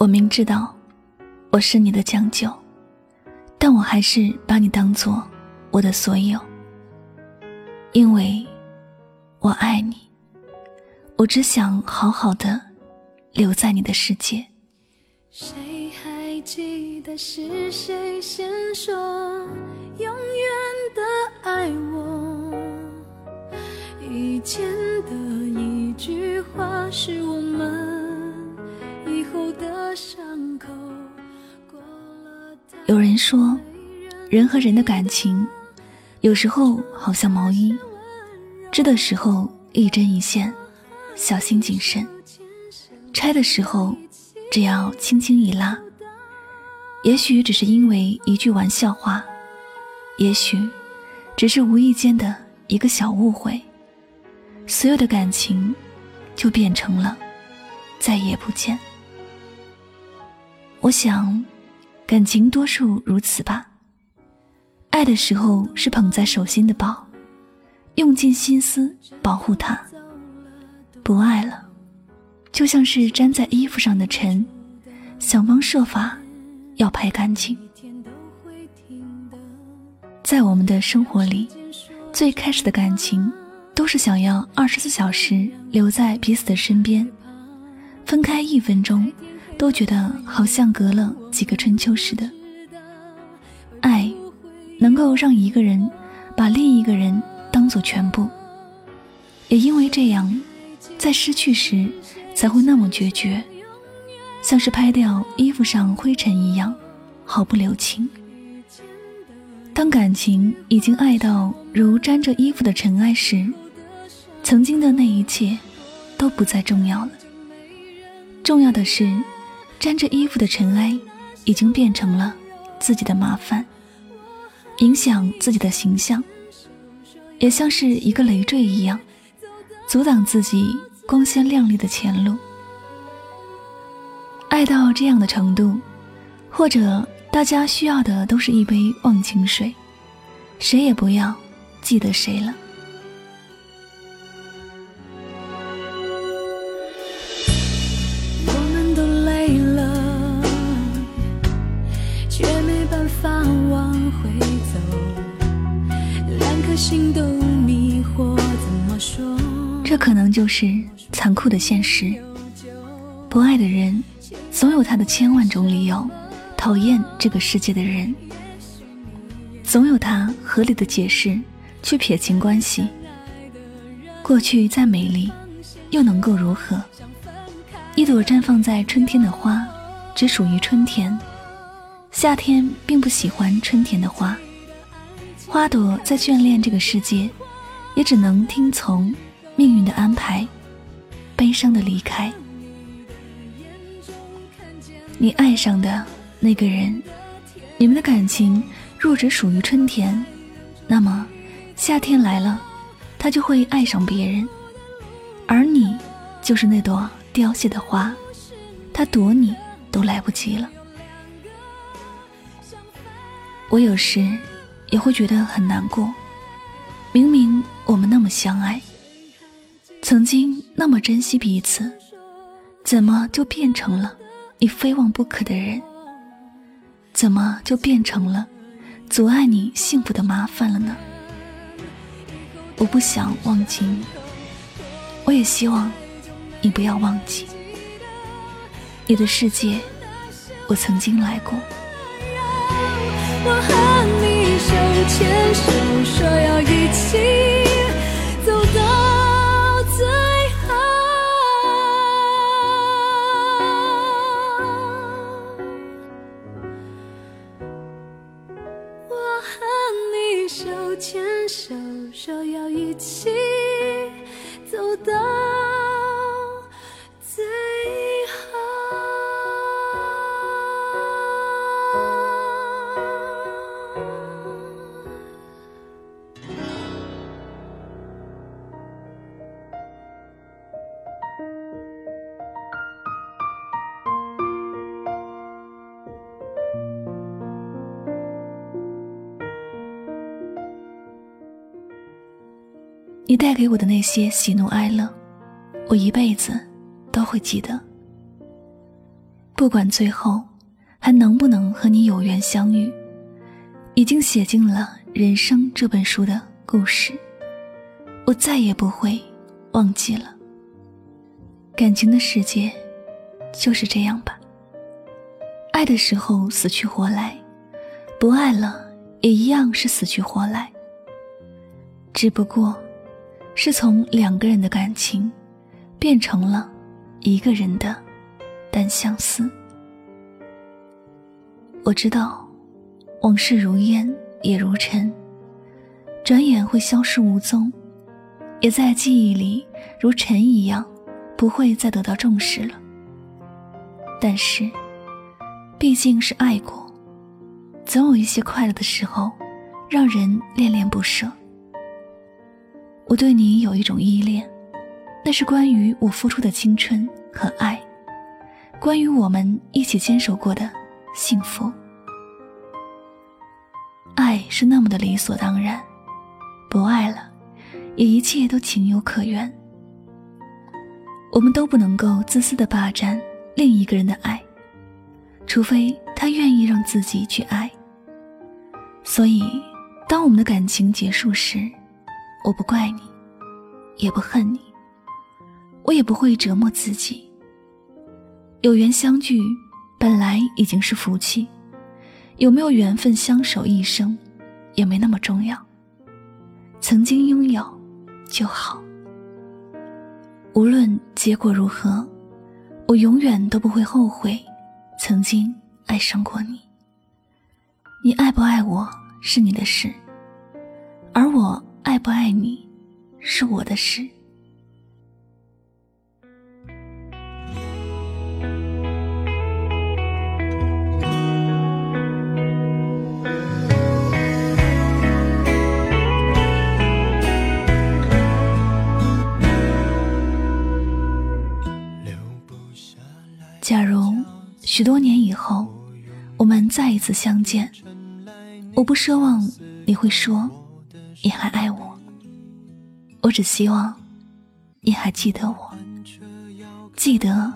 我明知道我是你的将就，但我还是把你当做我的所有，因为我爱你。我只想好好的留在你的世界。谁还记得是谁先说永远的爱我？以前的一句话是我们。有人说，人和人的感情，有时候好像毛衣，织的时候一针一线，小心谨慎；拆的时候，只要轻轻一拉。也许只是因为一句玩笑话，也许只是无意间的一个小误会，所有的感情就变成了再也不见。我想。感情多数如此吧。爱的时候是捧在手心的宝，用尽心思保护它；不爱了，就像是粘在衣服上的尘，想方设法要拍干净。在我们的生活里，最开始的感情都是想要二十四小时留在彼此的身边，分开一分钟。都觉得好像隔了几个春秋似的。爱，能够让一个人把另一个人当做全部，也因为这样，在失去时才会那么决绝，像是拍掉衣服上灰尘一样，毫不留情。当感情已经爱到如沾着衣服的尘埃时，曾经的那一切都不再重要了。重要的是。沾着衣服的尘埃，已经变成了自己的麻烦，影响自己的形象，也像是一个累赘一样，阻挡自己光鲜亮丽的前路。爱到这样的程度，或者大家需要的都是一杯忘情水，谁也不要记得谁了。心都迷惑，怎么说这可能就是残酷的现实。不爱的人，总有他的千万种理由讨厌这个世界的人，总有他合理的解释去撇清关系。过去再美丽，又能够如何？一朵绽放在春天的花，只属于春天。夏天并不喜欢春天的花，花朵在眷恋这个世界，也只能听从。命运的安排，悲伤的离开。你爱上的那个人，你们的感情若只属于春天，那么夏天来了，他就会爱上别人，而你就是那朵凋谢的花，他躲你都来不及了。我有时也会觉得很难过，明明我们那么相爱。曾经那么珍惜彼此，怎么就变成了你非忘不可的人？怎么就变成了阻碍你幸福的麻烦了呢？我不想忘记你，我也希望你不要忘记你的世界，我曾经来过。前世。你带给我的那些喜怒哀乐，我一辈子都会记得。不管最后还能不能和你有缘相遇，已经写进了人生这本书的故事，我再也不会忘记了。感情的世界就是这样吧，爱的时候死去活来，不爱了也一样是死去活来，只不过。是从两个人的感情，变成了一个人的单相思。我知道，往事如烟也如尘，转眼会消失无踪，也在记忆里如尘一样，不会再得到重视了。但是，毕竟是爱过，总有一些快乐的时候，让人恋恋不舍。我对你有一种依恋，那是关于我付出的青春和爱，关于我们一起坚守过的幸福。爱是那么的理所当然，不爱了，也一切都情有可原。我们都不能够自私的霸占另一个人的爱，除非他愿意让自己去爱。所以，当我们的感情结束时，我不怪你，也不恨你，我也不会折磨自己。有缘相聚，本来已经是福气，有没有缘分相守一生，也没那么重要。曾经拥有就好。无论结果如何，我永远都不会后悔曾经爱上过你。你爱不爱我是你的事，而我。爱不爱你，是我的事。假如许多年以后，我们再一次相见，我不奢望你会说。你还爱我，我只希望你还记得我，记得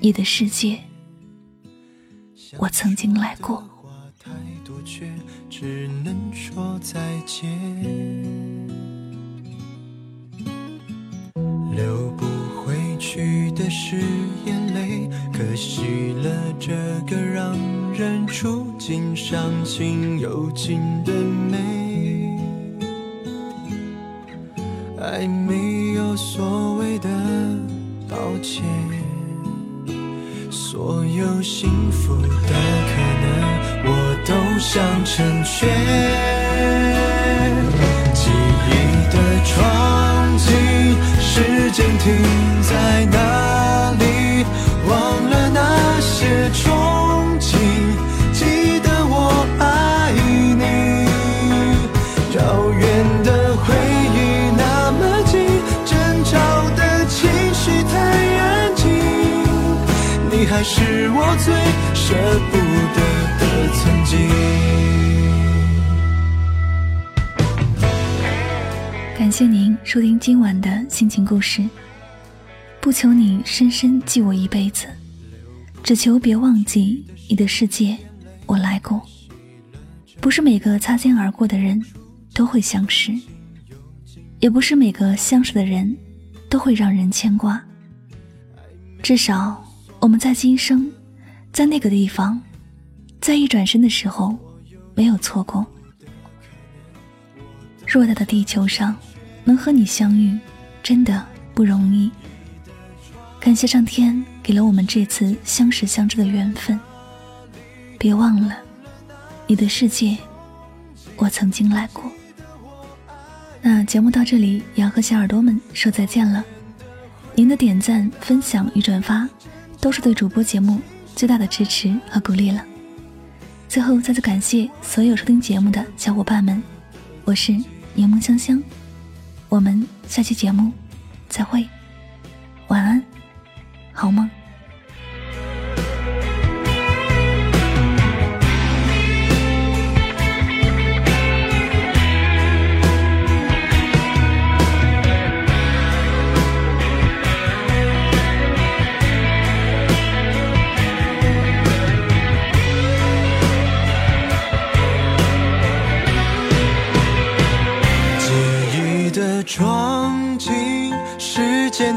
你的世界，我曾经来过。只能说再见。流不回去的是眼泪，可惜了这个让人触景伤情又情的还没有所谓的抱歉，所有幸福的可能我都想成全。舍不得的曾经。感谢您收听今晚的心情故事。不求你深深记我一辈子，只求别忘记你的世界，我来过。不是每个擦肩而过的人都会相识，也不是每个相识的人都会让人牵挂。至少。我们在今生，在那个地方，在一转身的时候，没有错过。偌大的地球上，能和你相遇，真的不容易。感谢上天给了我们这次相识相知的缘分。别忘了，你的世界，我曾经来过。那节目到这里也要和小耳朵们说再见了。您的点赞、分享与转发，都是对主播节目最大的支持和鼓励了。最后再次感谢所有收听节目的小伙伴们，我是柠檬香香，我们下期节目再会，晚安，好梦。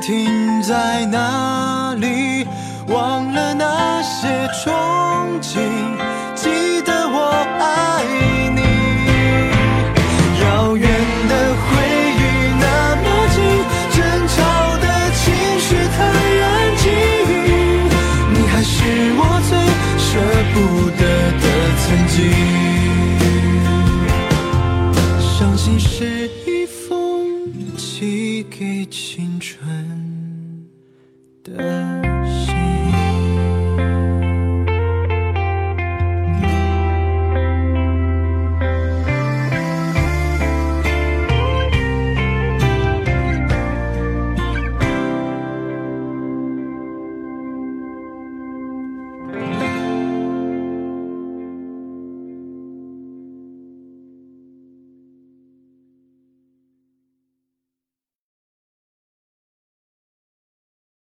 停在哪里？忘了那些憧憬，